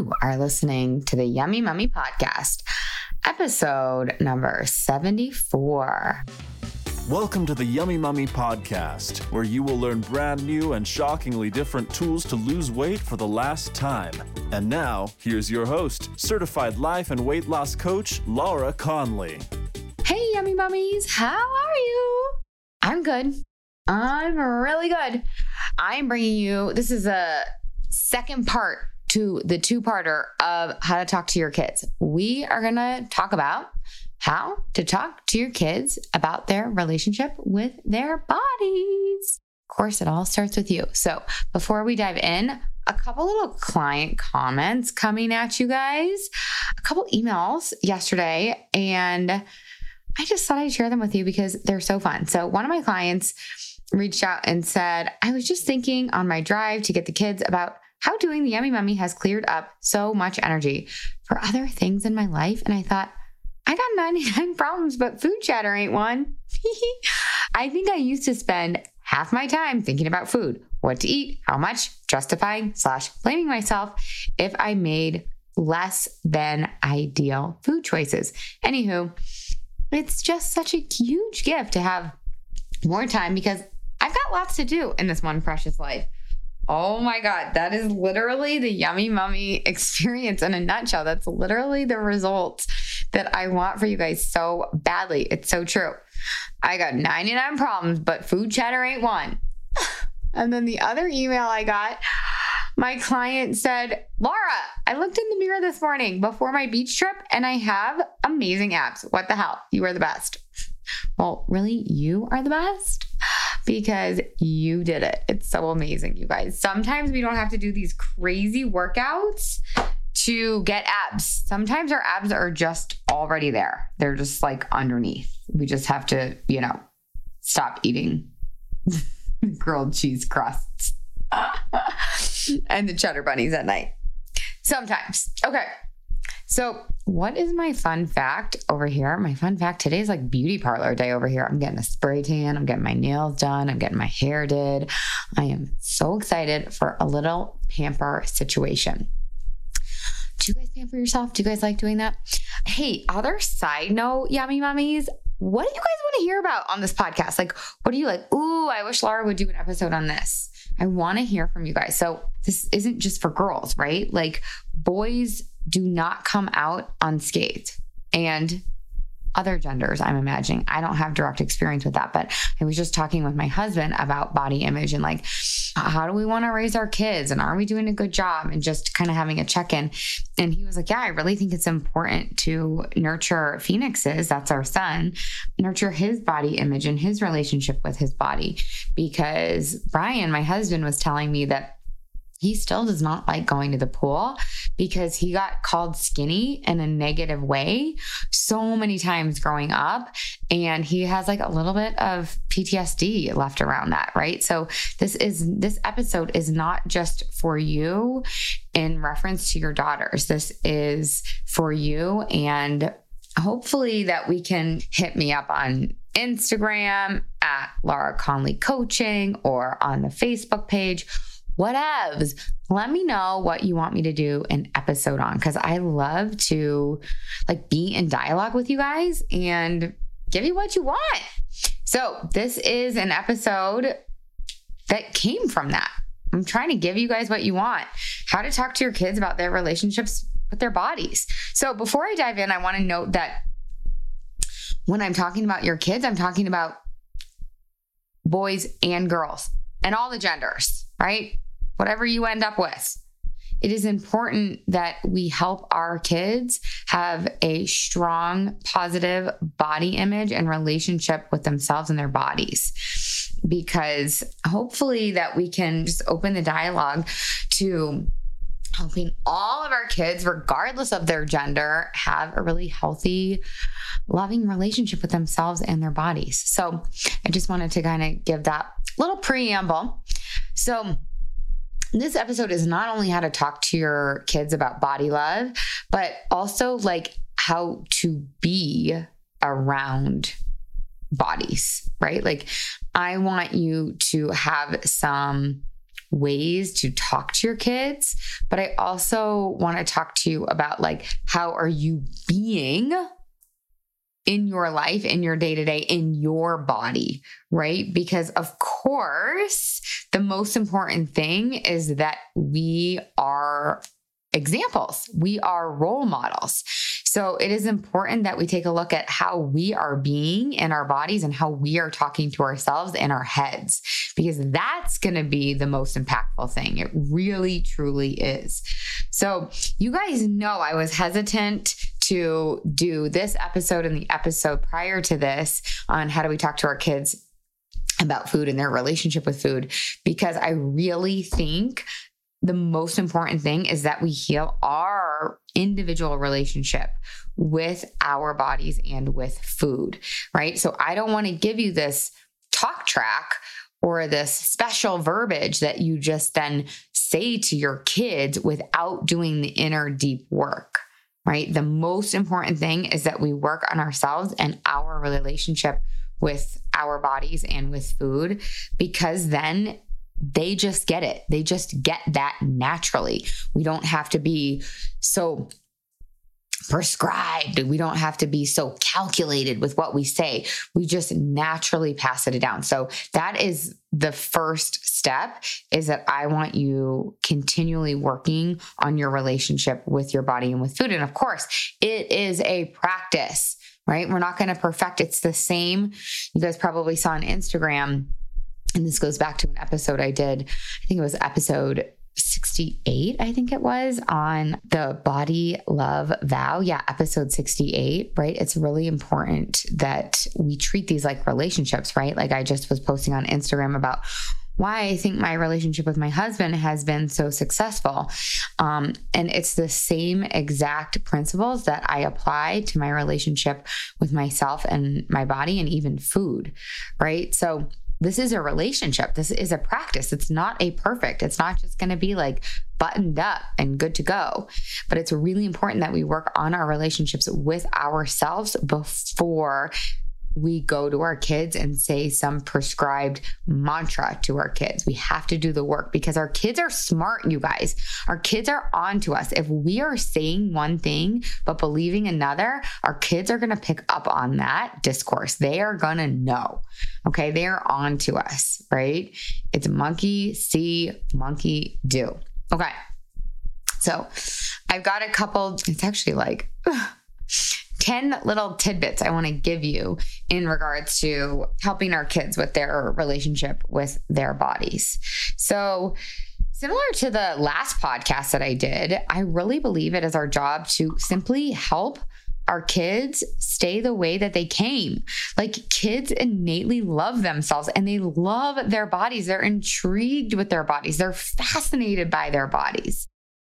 You are listening to the Yummy Mummy Podcast, episode number 74. Welcome to the Yummy Mummy Podcast, where you will learn brand new and shockingly different tools to lose weight for the last time. And now, here's your host, certified life and weight loss coach, Laura Conley. Hey, Yummy Mummies, how are you? I'm good. I'm really good. I'm bringing you, this is a second part to the two parter of how to talk to your kids. We are going to talk about how to talk to your kids about their relationship with their bodies. Of course, it all starts with you. So, before we dive in, a couple little client comments coming at you guys, a couple emails yesterday, and I just thought I'd share them with you because they're so fun. So, one of my clients reached out and said, I was just thinking on my drive to get the kids about how doing the Yummy Mummy has cleared up so much energy for other things in my life. And I thought, I got 99 problems, but food chatter ain't one. I think I used to spend half my time thinking about food, what to eat, how much, justifying slash blaming myself if I made less than ideal food choices. Anywho, it's just such a huge gift to have more time because I've got lots to do in this one precious life. Oh my God, that is literally the yummy mummy experience in a nutshell. That's literally the results that I want for you guys so badly. It's so true. I got 99 problems, but food chatter ain't one. And then the other email I got, my client said, Laura, I looked in the mirror this morning before my beach trip and I have amazing abs. What the hell? You are the best. Well, really, you are the best because you did it. It's so amazing, you guys. Sometimes we don't have to do these crazy workouts to get abs. Sometimes our abs are just already there, they're just like underneath. We just have to, you know, stop eating grilled cheese crusts and the cheddar bunnies at night. Sometimes. Okay. So, what is my fun fact over here? My fun fact today is like beauty parlor day over here. I'm getting a spray tan, I'm getting my nails done, I'm getting my hair did. I am so excited for a little pamper situation. Do you guys pamper yourself? Do you guys like doing that? Hey, other side note, yummy mummies, what do you guys want to hear about on this podcast? Like, what are you like? Ooh, I wish Laura would do an episode on this. I want to hear from you guys. So, this isn't just for girls, right? Like, boys do not come out unscathed. And other genders, I'm imagining. I don't have direct experience with that, but I was just talking with my husband about body image and like, how do we want to raise our kids? And are we doing a good job? And just kind of having a check in. And he was like, Yeah, I really think it's important to nurture Phoenix's, that's our son, nurture his body image and his relationship with his body. Because Brian, my husband, was telling me that he still does not like going to the pool because he got called skinny in a negative way so many times growing up. And he has like a little bit of PTSD left around that, right? So this is this episode is not just for you in reference to your daughters. This is for you and hopefully that we can hit me up on Instagram at Laura Conley Coaching or on the Facebook page whatevs. Let me know what you want me to do an episode on because I love to like be in dialogue with you guys and give you what you want. So, this is an episode that came from that. I'm trying to give you guys what you want how to talk to your kids about their relationships with their bodies. So, before I dive in, I want to note that when I'm talking about your kids, I'm talking about boys and girls and all the genders, right? Whatever you end up with. It is important that we help our kids have a strong, positive body image and relationship with themselves and their bodies. Because hopefully, that we can just open the dialogue to helping all of our kids, regardless of their gender, have a really healthy, loving relationship with themselves and their bodies. So, I just wanted to kind of give that little preamble. So, this episode is not only how to talk to your kids about body love, but also like how to be around bodies, right? Like, I want you to have some ways to talk to your kids, but I also want to talk to you about like how are you being in your life, in your day to day, in your body, right? Because, of course, the most important thing is that we are examples, we are role models. So it is important that we take a look at how we are being in our bodies and how we are talking to ourselves in our heads, because that's going to be the most impactful thing. It really, truly is. So, you guys know I was hesitant to do this episode and the episode prior to this on how do we talk to our kids about food and their relationship with food because I really think the most important thing is that we heal our individual relationship with our bodies and with food, right? So I don't want to give you this talk track or this special verbiage that you just then say to your kids without doing the inner deep work, right? The most important thing is that we work on ourselves and our relationship with our bodies and with food because then they just get it. They just get that naturally. We don't have to be so prescribed. We don't have to be so calculated with what we say. We just naturally pass it down. So that is the first step is that I want you continually working on your relationship with your body and with food. And of course, it is a practice, right? We're not going to perfect. It's the same. You guys probably saw on Instagram and this goes back to an episode I did, I think it was episode 68, I think it was on the body love vow. Yeah, episode 68, right? It's really important that we treat these like relationships, right? Like I just was posting on Instagram about why I think my relationship with my husband has been so successful. Um, and it's the same exact principles that I apply to my relationship with myself and my body and even food, right? So, this is a relationship. This is a practice. It's not a perfect. It's not just going to be like buttoned up and good to go. But it's really important that we work on our relationships with ourselves before we go to our kids and say some prescribed mantra to our kids. We have to do the work because our kids are smart, you guys. Our kids are on to us. If we are saying one thing but believing another, our kids are going to pick up on that discourse. They are going to know. Okay. They are on to us, right? It's monkey see, monkey do. Okay. So I've got a couple, it's actually like, 10 little tidbits I want to give you in regards to helping our kids with their relationship with their bodies. So, Similar to the last podcast that I did, I really believe it is our job to simply help our kids stay the way that they came. Like kids innately love themselves and they love their bodies. They're intrigued with their bodies. They're fascinated by their bodies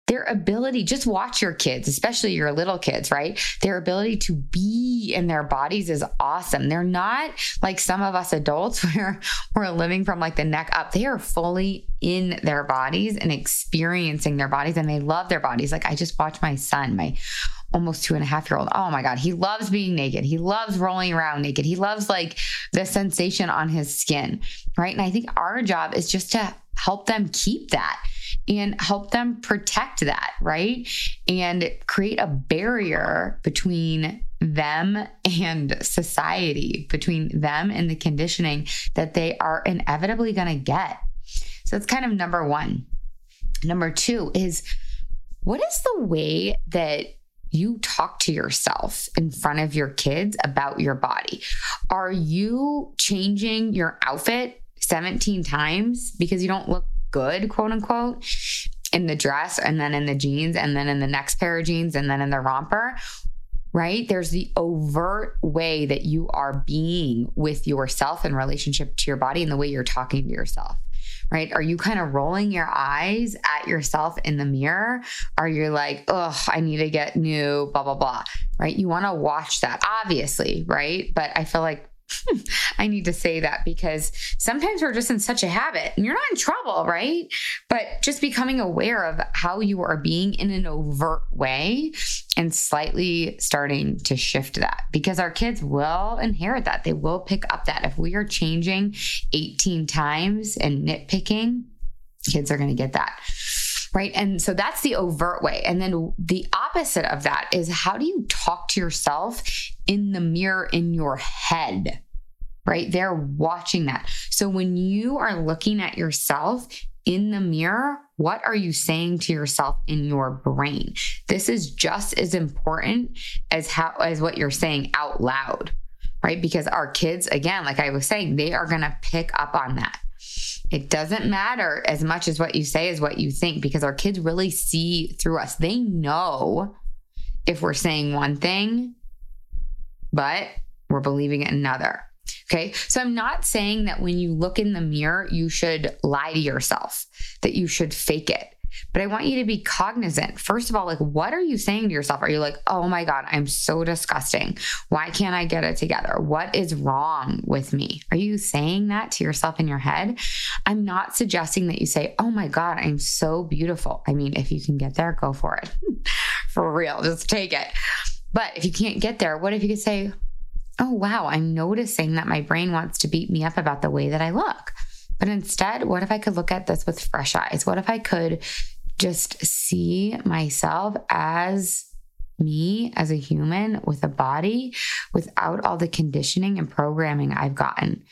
their ability, just watch your kids, especially your little kids, right? Their ability to be in their bodies is awesome. They're not like some of us adults where we're living from like the neck up. They are fully in their bodies and experiencing their bodies and they love their bodies. Like I just watched my son, my almost two and a half year old. Oh my God. He loves being naked. He loves rolling around naked. He loves like the sensation on his skin. Right. And I think our job is just to help them keep that and help them protect that, right? And create a barrier between them and society, between them and the conditioning that they are inevitably going to get. So that's kind of number one. Number two is what is the way that you talk to yourself in front of your kids about your body? Are you changing your outfit 17 times because you don't look good, quote unquote, in the dress and then in the jeans and then in the next pair of jeans and then in the romper, right? There's the overt way that you are being with yourself in relationship to your body and the way you're talking to yourself. Right? Are you kind of rolling your eyes at yourself in the mirror? Are you like, oh, I need to get new, blah, blah, blah, right? You want to watch that, obviously, right? But I feel like I need to say that because sometimes we're just in such a habit and you're not in trouble, right? But just becoming aware of how you are being in an overt way and slightly starting to shift that because our kids will inherit that. They will pick up that. If we are changing 18 times and nitpicking, Kids are going to get that. Right. And so that's the overt way. And then the opposite of that is how do you talk to yourself in the mirror in your head? Right. They're watching that. So when you are looking at yourself in the mirror, what are you saying to yourself in your brain? This is just as important as how as what you're saying out loud, right? Because our kids, again, like I was saying, they are going to pick up on that. It doesn't matter as much as what you say is what you think because our kids really see through us. They know if we're saying one thing, but we're believing another. Okay. So I'm not saying that when you look in the mirror, you should lie to yourself, that you should fake it. But I want you to be cognizant. First of all, like, what are you saying to yourself? Are you like, oh my God, I'm so disgusting. Why can't I get it together? What is wrong with me? Are you saying that to yourself in your head? I'm not suggesting that you say, oh my God, I'm so beautiful. I mean, if you can get there, go for it. for real, just take it. But if you can't get there, what if you could say, oh, wow, I'm noticing that my brain wants to beat me up about the way that I look? But instead, what if I could look at this with fresh eyes? What if I could just see myself as me as a human with a body without all the conditioning and programming I've gotten?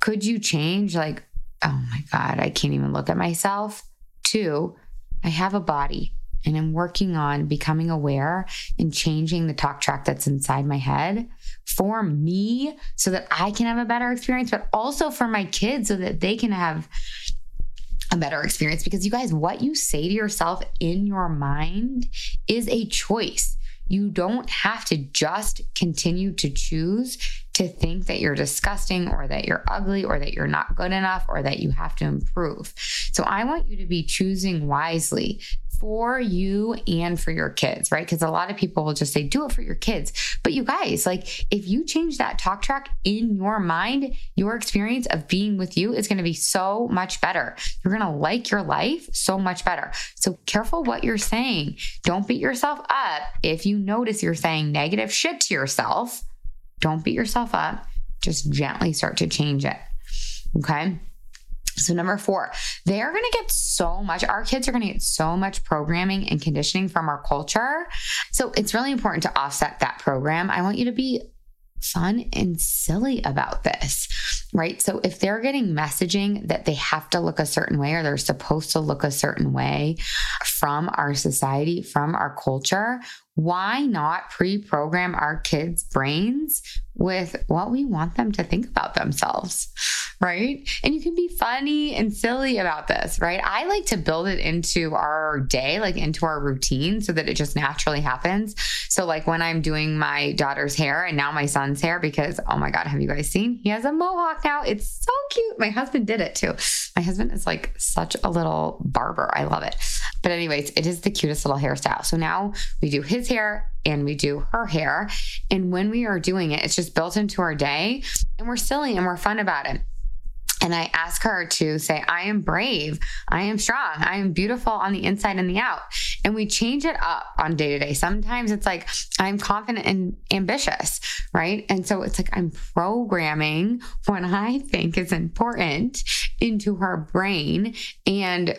Could you change, like, oh my God, I can't even look at myself? Two, I have a body and I'm working on becoming aware and changing the talk track that's inside my head for me so that I can have a better experience, but also for my kids so that they can have a better experience. Because you guys, what you say to yourself in your mind is a choice. You don't have to just continue to choose to think that you're disgusting or that you're ugly or that you're not good enough or that you have to improve. So I want you to be choosing wisely for you and for your kids, right? Because a lot of people will just say, do it for your kids. But you guys, like, if you change that talk track in your mind, your experience of being with you is going to be so much better. You're going to like your life so much better. So careful what you're saying. Don't beat yourself up if you notice you're saying negative shit to yourself. Don't beat yourself up. Just gently start to change it. Okay. So, number four, they're going to get so much, our kids are going to get so much programming and conditioning from our culture. So, it's really important to offset that program. I want you to be fun and silly about this, right? So, if they're getting messaging that they have to look a certain way or they're supposed to look a certain way from our society, from our culture, why not pre program our kids' brains with what we want them to think about themselves? right? And you can be funny and silly about this, right? I like to build it into our day, like into our routine so that it just naturally happens. So, like when I'm doing my daughter's hair and now my son's hair, because oh my God, have you guys seen? He has a mohawk now. It's so cute. My husband did it too. My husband is like such a little barber. I love it. But, anyways, it is the cutest little hairstyle. So now we do his hair and we do her hair. And when we are doing it, it's just built into our day and we're silly and we're fun about it. And I ask her to say, I am brave. I am strong. I am beautiful on the inside and the out. And we change it up on day to day. Sometimes it's like, I'm confident and ambitious, right? And so it's like, I'm programming what I think is important into her brain and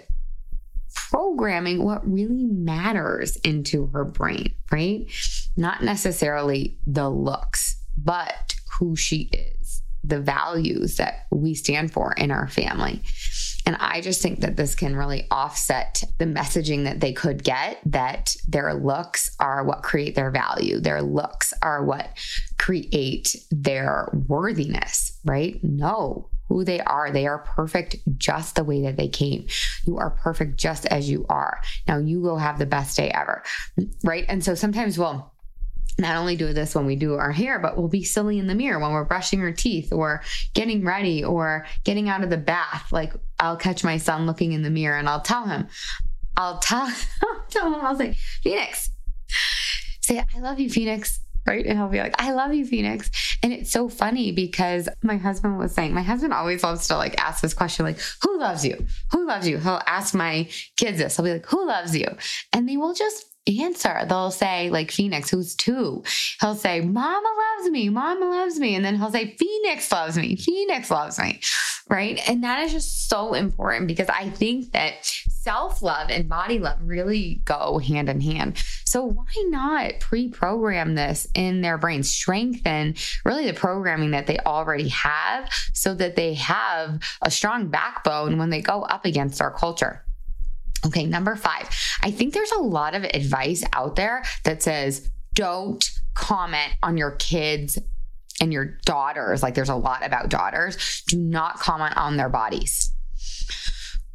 programming what really matters into her brain, right? Not necessarily the looks, but who she is the values that we stand for in our family. And I just think that this can really offset the messaging that they could get that their looks are what create their value. Their looks are what create their worthiness, right? No, who they are. They are perfect just the way that they came. You are perfect just as you are. Now you go have the best day ever, right? And so sometimes we'll, not only do this when we do our hair, but we'll be silly in the mirror when we're brushing our teeth or getting ready or getting out of the bath. Like I'll catch my son looking in the mirror and I'll tell him, I'll tell, I'll tell him, I'll say, Phoenix, say, I love you, Phoenix. Right. And he'll be like, I love you, Phoenix. And it's so funny because my husband was saying, my husband always loves to like ask this question, like, who loves you? Who loves you? He'll ask my kids this. He'll be like, who loves you? And they will just answer. They'll say, like Phoenix, who's two, he'll say, Mama loves me, Mama loves me. And then he'll say, Phoenix loves me, Phoenix loves me. Right. And that is just so important because I think that self love and body love really go hand in hand. So why not pre program this in their brain, strengthen really the programming that they already have so that they have a strong backbone when they go up against our culture? Okay, number five, I think there's a lot of advice out there that says don't comment on your kids and your daughters. Like there's a lot about daughters. Do not comment on their bodies.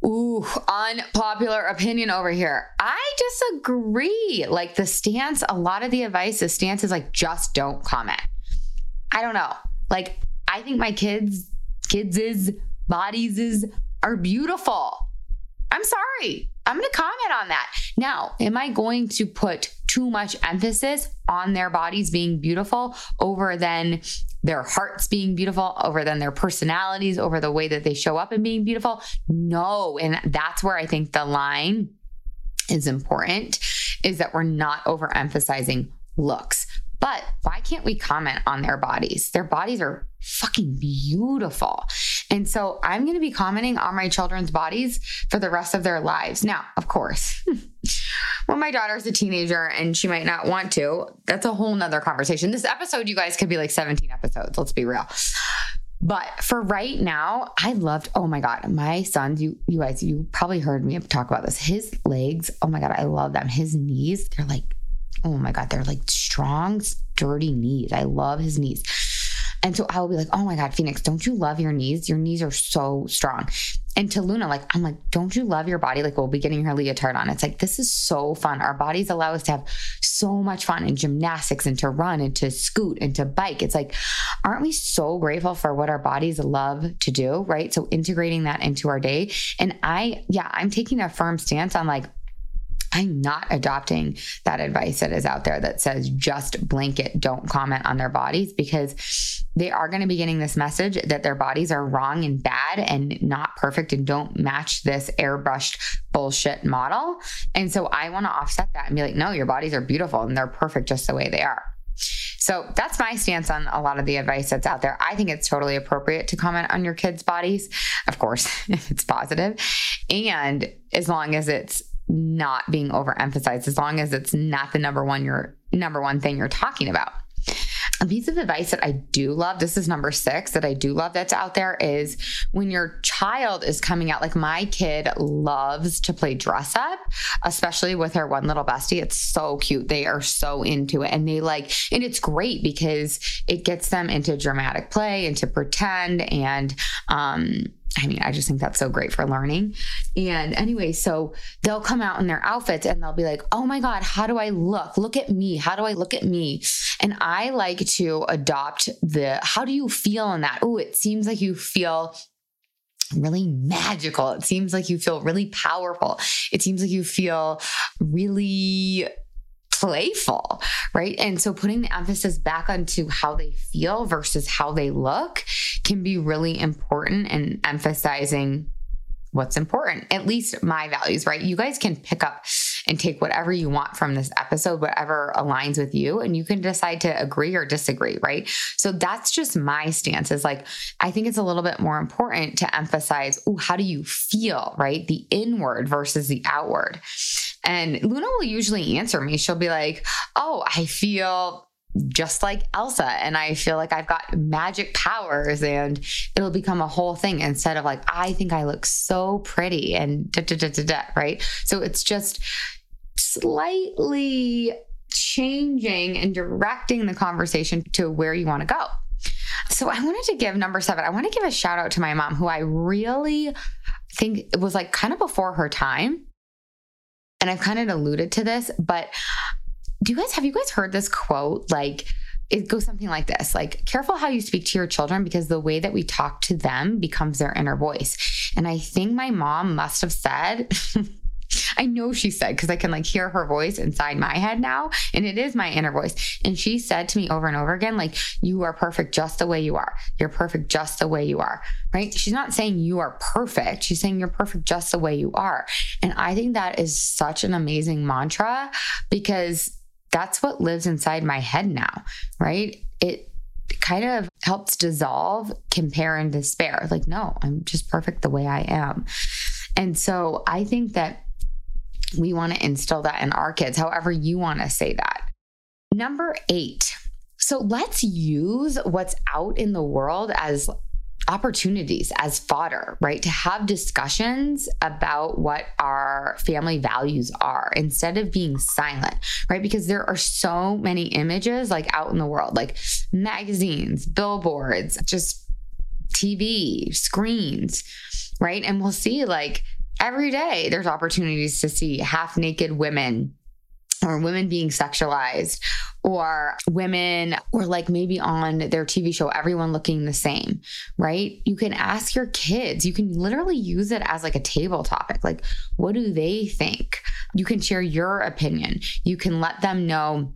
Ooh, unpopular opinion over here. I disagree. Like the stance, a lot of the advice, the stance is like just don't comment. I don't know. Like I think my kids, kids bodies are beautiful. I'm sorry. I'm going to comment on that. Now, am I going to put too much emphasis on their bodies being beautiful over than their hearts being beautiful, over than their personalities, over the way that they show up and being beautiful? No. And that's where I think the line is important is that we're not overemphasizing looks. But why can't we comment on their bodies? Their bodies are fucking beautiful. And so I'm going to be commenting on my children's bodies for the rest of their lives. Now, of course, when my daughter's a teenager and she might not want to, that's a whole nother conversation. This episode, you guys, could be like 17 episodes. Let's be real. But for right now, I loved, oh my God, my sons, you you guys, you probably heard me talk about this. His legs, oh my God, I love them. His knees, they're like oh my God, they're like strong, sturdy knees. I love his knees. And so I will be like, oh my God, Phoenix, don't you love your knees? Your knees are so strong. And to Luna, like, I'm like, don't you love your body? Like, we'll be getting her leotard on. It's like, this is so fun. Our bodies allow us to have so much fun in gymnastics and to run and to scoot and to bike. It's like, aren't we so grateful for what our bodies love to do? Right. So integrating that into our day. And I, yeah, I'm taking a firm stance on like, I'm not adopting that advice that is out there that says just blanket, don't comment on their bodies because they are going to be getting this message that their bodies are wrong and bad and not perfect and don't match this airbrushed bullshit model. And so I want to offset that and be like, no, your bodies are beautiful and they're perfect just the way they are. So that's my stance on a lot of the advice that's out there. I think it's totally appropriate to comment on your kids' bodies, of course, if it's positive, and as long as it's not being overemphasized as long as it's not the number one your number one thing you're talking about. A piece of advice that I do love, this is number six that I do love that's out there is when your child is coming out, like my kid loves to play dress up, especially with her one little bestie. It's so cute. They are so into it. And they like, and it's great because it gets them into dramatic play, into pretend and, um, I mean, I just think that's so great for learning. And anyway, so they'll come out in their outfits and they'll be like, oh my God, how do I look? Look at me. How do I look at me? And I like to adopt the how do you feel in that? Oh, it seems like you feel really magical. It seems like you feel really powerful. It seems like you feel really playful, right? And so putting the emphasis back onto how they feel versus how they look can be really important and emphasizing what's important, at least my values, right? You guys can pick up and take whatever you want from this episode, whatever aligns with you, and you can decide to agree or disagree, right? So that's just my stance is like, I think it's a little bit more important to emphasize, oh, how do you feel, right? The inward versus the outward. And Luna will usually answer me. She'll be like, oh, I feel just like Elsa. And I feel like I've got magic powers and it'll become a whole thing instead of like, I think I look so pretty and da da da da da, right? So it's just slightly changing and directing the conversation to where you want to go. So I wanted to give number seven, I want to give a shout out to my mom, who I really think was like kind of before her time. And I've kind of alluded to this, but do you guys have you guys heard this quote? Like, it goes something like this like careful how you speak to your children because the way that we talk to them becomes their inner voice and i think my mom must have said I know she said, because I can like hear her voice inside my head now. And it is my inner voice. And she said to me over and over again, like, you are perfect just the way you are. You're perfect just the way you are. Right. She's not saying you are perfect. She's saying you're perfect just the way you are. And I think that is such an amazing mantra because that's what lives inside my head now. Right. It, kind of helps dissolve compare and despair. Like, no, I'm just perfect the way I am. And so I think that we want to instill that in our kids, however you want to say that. Number eight. So let's use what's out in the world as opportunities as fodder, right? To have discussions about what our family values are instead of being silent, right? Because there are so many images like out in the world, like magazines, billboards, just TV, screens, right? And we'll see like every day there's opportunities to see half naked women or women being sexualized or women or like maybe on their TV show everyone looking the same, right? You can ask your kids. You can literally use it as like a table topic. Like what do they think? You can share your opinion. You can let them know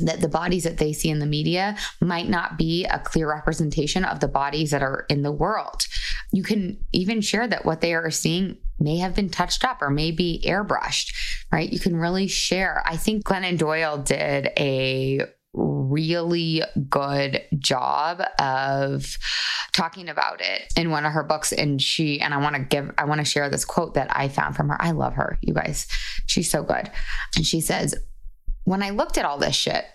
that the bodies that they see in the media might not be a clear representation of the bodies that are in the world. You can even share that what they are seeing may have been touched up or may be airbrushed, right? You can really share. I think Glennon Doyle did a really good job of talking about it in one of her books and she and I want to give I want to share this quote that I found from her. I love her, you guys. She's so good. And she says, when I looked at all this shit,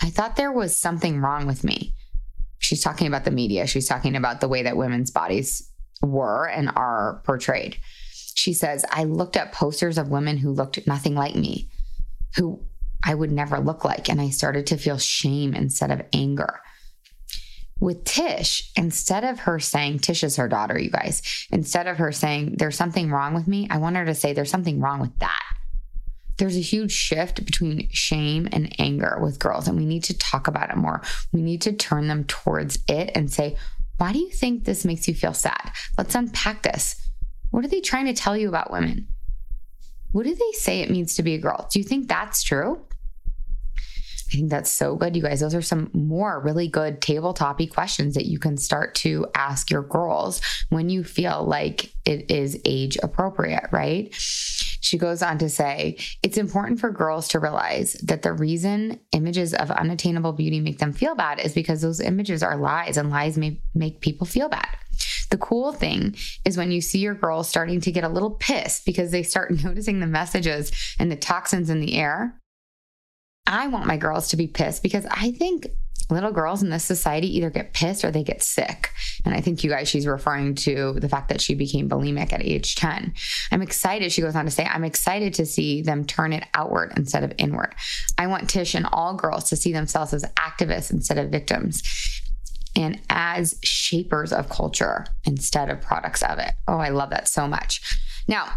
I thought there was something wrong with me. She's talking about the media. She's talking about the way that women's bodies were and are portrayed. She says, I looked at posters of women who looked nothing like me, who I would never look like, and I started to feel shame instead of anger. With Tish, instead of her saying, Tish is her daughter, you guys, instead of her saying, There's something wrong with me, I want her to say, There's something wrong with that there's a huge shift between shame and anger with girls, and we need to talk about it more. We need to turn them towards it and say, Why do you think this makes you feel sad? Let's unpack this. What are they trying to tell you about women? What do they say it means to be a girl? Do you think that's true? I think that's so good, you guys. Those are some more really good tabletopy questions that you can start to ask your girls when you feel like it is age appropriate, right? She goes on to say, it's important for girls to realize that the reason images of unattainable beauty make them feel bad is because those images are lies and lies may make people feel bad. The cool thing is when you see your girls starting to get a little pissed because they start noticing the messages and the toxins in the air. I want my girls to be pissed because I think little girls in this society either get pissed or they get sick. And I think you guys, she's referring to the fact that she became bulimic at age 10. I'm excited. She goes on to say, I'm excited to see them turn it outward instead of inward. I want Tish and all girls to see themselves as activists instead of victims and as shapers of culture instead of products of it. Oh, I love that so much. Now,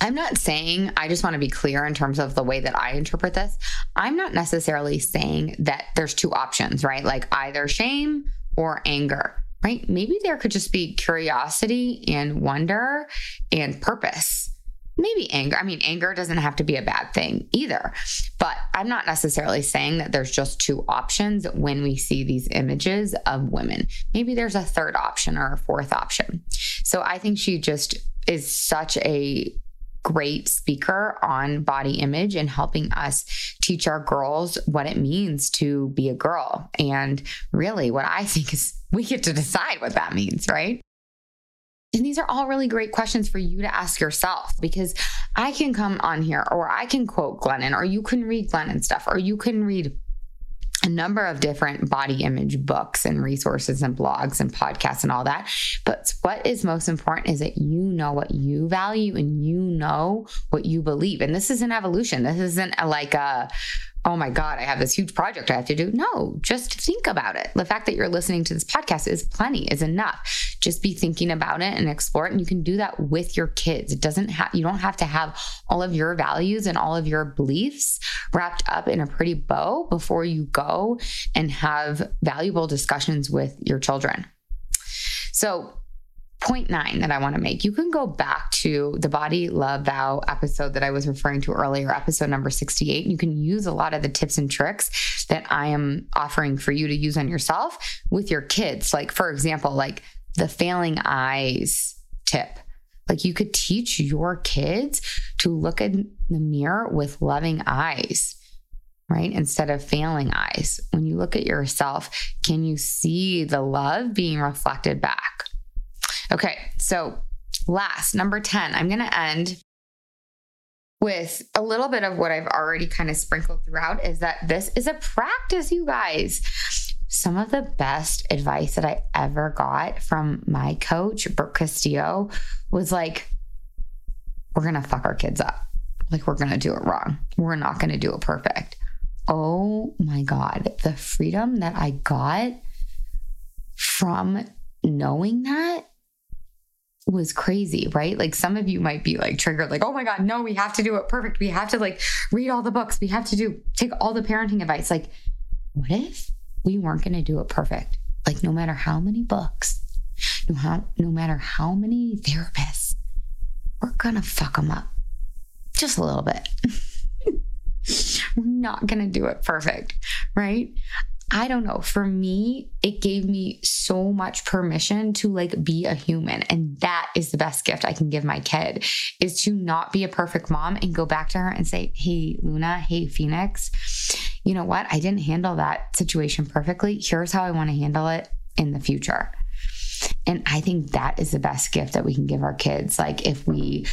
I'm not saying, I just want to be clear in terms of the way that I interpret this. I'm not necessarily saying that there's two options, right? Like either shame or anger, right? Maybe there could just be curiosity and wonder and purpose. Maybe anger. I mean, anger doesn't have to be a bad thing either. But I'm not necessarily saying that there's just two options when we see these images of women. Maybe there's a third option or a fourth option. So I think she just is such a great speaker on body image and helping us teach our girls what it means to be a girl. And really, what I think is we get to decide what that means, right? And these are all really great questions for you to ask yourself because I can come on here or I can quote Glennon or you can read Glennon stuff or you can read a number of different body image books and resources and blogs and podcasts and all that. But what is most important is that you know what you value and you know what you believe. And this is an evolution. This isn't a, like a, oh my God, I have this huge project I have to do. No, just think about it. The fact that you're listening to this podcast is plenty, is enough. Just be thinking about it and explore it. And you can do that with your kids. It doesn't have, you don't have to have all of your values and all of your beliefs wrapped up in a pretty bow before you go and have valuable discussions with your children. So, point nine that I want to make. You can go back to the body love vow episode that I was referring to earlier, episode number 68. You can use a lot of the tips and tricks that I am offering for you to use on yourself with your kids. Like, for example, like the failing eyes tip. Like, you could teach your kids to look in the mirror with loving eyes right? Instead of failing eyes. When you look at yourself, can you see the love being reflected back? Okay, so last, number 10, I'm going to end with a little bit of what I've already kind of sprinkled throughout is that this is a practice, you guys. Some of the best advice that I ever got from my coach, Brooke Castillo, was like, we're going to fuck our kids up. Like, we're going to do it wrong. We're not going to do it perfect. Oh my God, the freedom that I got from knowing that was crazy, right? Like some of you might be like triggered, like, oh my God, no, we have to do it perfect. We have to like read all the books. We have to do, take all the parenting advice. Like, what if we weren't going to do it perfect? Like, no matter how many books, no, how, no matter how many therapists, we're going to fuck them up just a little bit. we're not going to do it perfect, right? I don't know. For me, it gave me so much permission to like be a human. And that is the best gift I can give my kid is to not be a perfect mom and go back to her and say, Hey, Luna, hey, Phoenix, you know what? I didn't handle that situation perfectly. Here's how I want to handle it in the future. And I think that is the best gift that we can give our kids. Like if we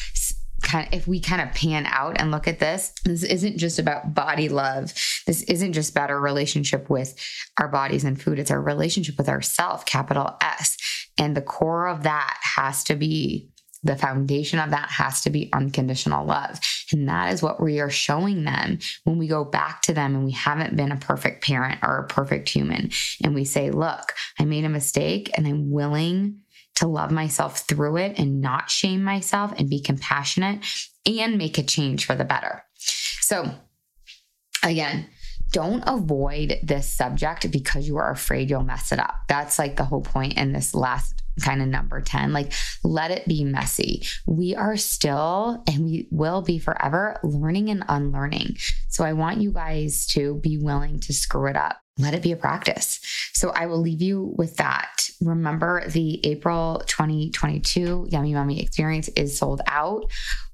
kind of, if we kind of pan out and look at this, this isn't just about body love. This isn't just about our relationship with our bodies and food. It's our relationship with ourself, capital S. And the core of that has to be the foundation of that has to be unconditional love. And that is what we are showing them when we go back to them and we haven't been a perfect parent or a perfect human. And we say, look, I made a mistake and I'm willing to love myself through it and not shame myself and be compassionate and make a change for the better. So, again, don't avoid this subject because you are afraid you'll mess it up. That's like the whole point in this last kind of number 10. Like, let it be messy. We are still and we will be forever learning and unlearning. So, I want you guys to be willing to screw it up. Let it be a practice. So, I will leave you with that. Remember, the April 2022 Yummy Mummy experience is sold out.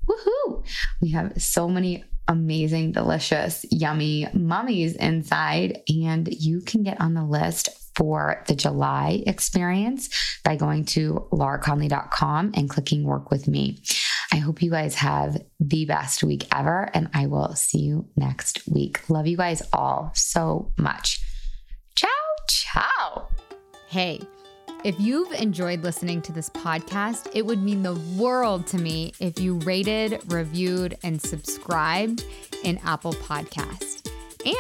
Woohoo! We have so many amazing, delicious, yummy mummies inside, and you can get on the list for the July experience by going to lauraconley.com and clicking work with me. I hope you guys have the best week ever, and I will see you next week. Love you guys all so much. Ciao. Hey, if you've enjoyed listening to this podcast, it would mean the world to me if you rated, reviewed, and subscribed in Apple Podcasts.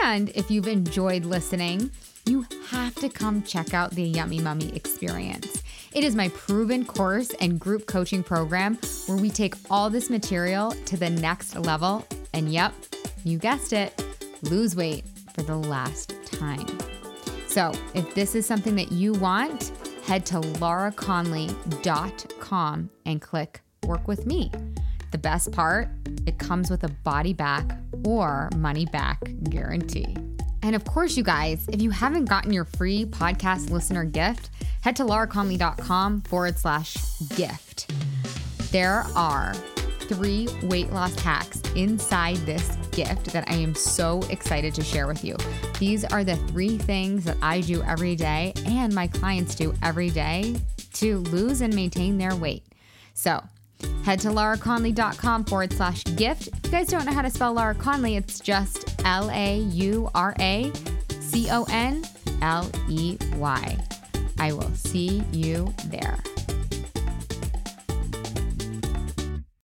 And if you've enjoyed listening, you have to come check out the Yummy Mummy experience. It is my proven course and group coaching program where we take all this material to the next level. And yep, you guessed it, lose weight for the last time. So if this is something that you want, head to lauraconley.com and click Work with Me. The best part, it comes with a body back or money back guarantee. And of course, you guys, if you haven't gotten your free podcast listener gift, head to lauraconley.com forward slash gift. There are three weight loss hacks inside this gift that I am so excited to share with you. These are the three things that I do every day and my clients do every day to lose and maintain their weight. So, head to lauraconley.com forward slash gift. If you guys don't know how to spell Laura Conley, it's just L A U R A C O N L E Y. I will see you there.